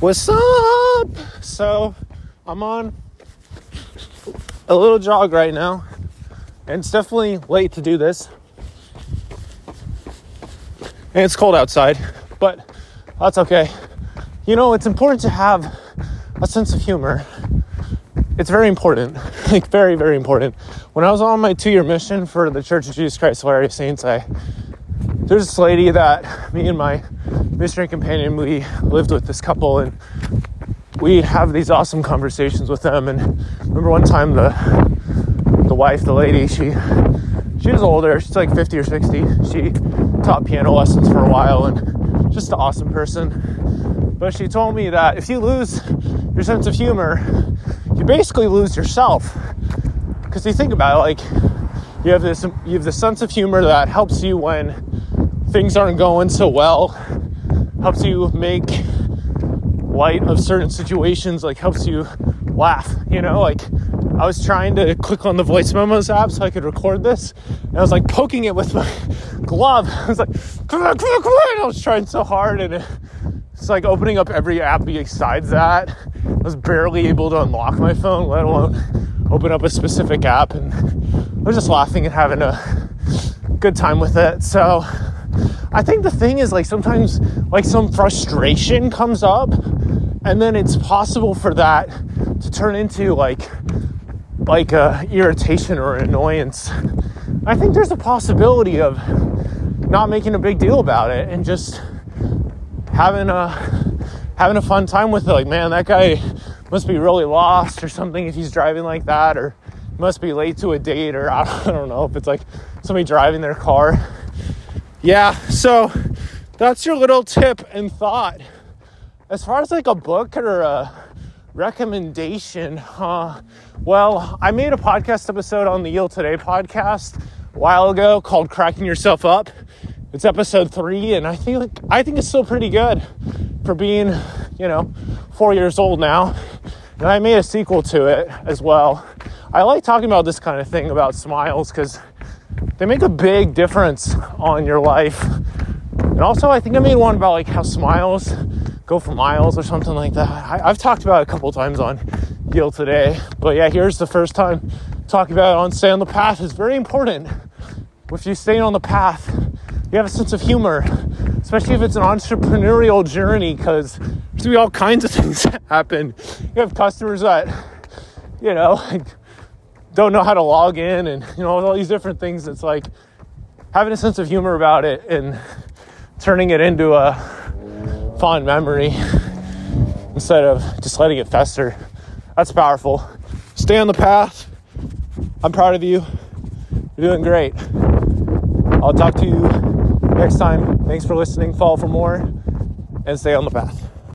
What's up? So, I'm on a little jog right now, and it's definitely late to do this. And it's cold outside, but that's okay. You know, it's important to have a sense of humor. It's very important, like very, very important. When I was on my two-year mission for the Church of Jesus Christ of Latter-day Saints, I there's this lady that me and my missionary companion we lived with this couple and we have these awesome conversations with them. And remember one time the the wife the lady she she was older. She's like 50 or 60 she taught piano lessons for a while and just an awesome person. But she told me that if you lose your sense of humor you basically lose yourself. Because you think about it like you have this you have the sense of humor that helps you when things aren't going so well, helps you make light of certain situations, like helps you laugh, you know, like I was trying to click on the voice memos app so I could record this, and I was like poking it with my glove. I was like, come on, come on, come on. I was trying so hard, and it's like opening up every app besides that. I was barely able to unlock my phone, let alone open up a specific app, and I was just laughing and having a good time with it. So, I think the thing is like sometimes like some frustration comes up and then it's possible for that to turn into like like a irritation or annoyance. I think there's a possibility of not making a big deal about it and just having a having a fun time with it. Like, man, that guy must be really lost or something if he's driving like that, or must be late to a date, or I don't know if it's like somebody driving their car yeah, so that's your little tip and thought. As far as like a book or a recommendation, uh, well, I made a podcast episode on the Yield Today podcast a while ago called "Cracking Yourself Up." It's episode three, and I think I think it's still pretty good for being, you know, four years old now. And I made a sequel to it as well. I like talking about this kind of thing about smiles because they make a big difference on your life. And also, I think I made one about like how smiles go for miles or something like that. I, have talked about it a couple times on Yield today, but yeah, here's the first time talking about it on Stay on the Path is very important. If you stay on the path, you have a sense of humor, especially if it's an entrepreneurial journey, because there's gonna be all kinds of things that happen. You have customers that, you know, like don't know how to log in and you know all these different things. It's like having a sense of humor about it and turning it into a fond memory instead of just letting it fester. That's powerful. Stay on the path. I'm proud of you. You're doing great. I'll talk to you next time. Thanks for listening. Fall for more and stay on the path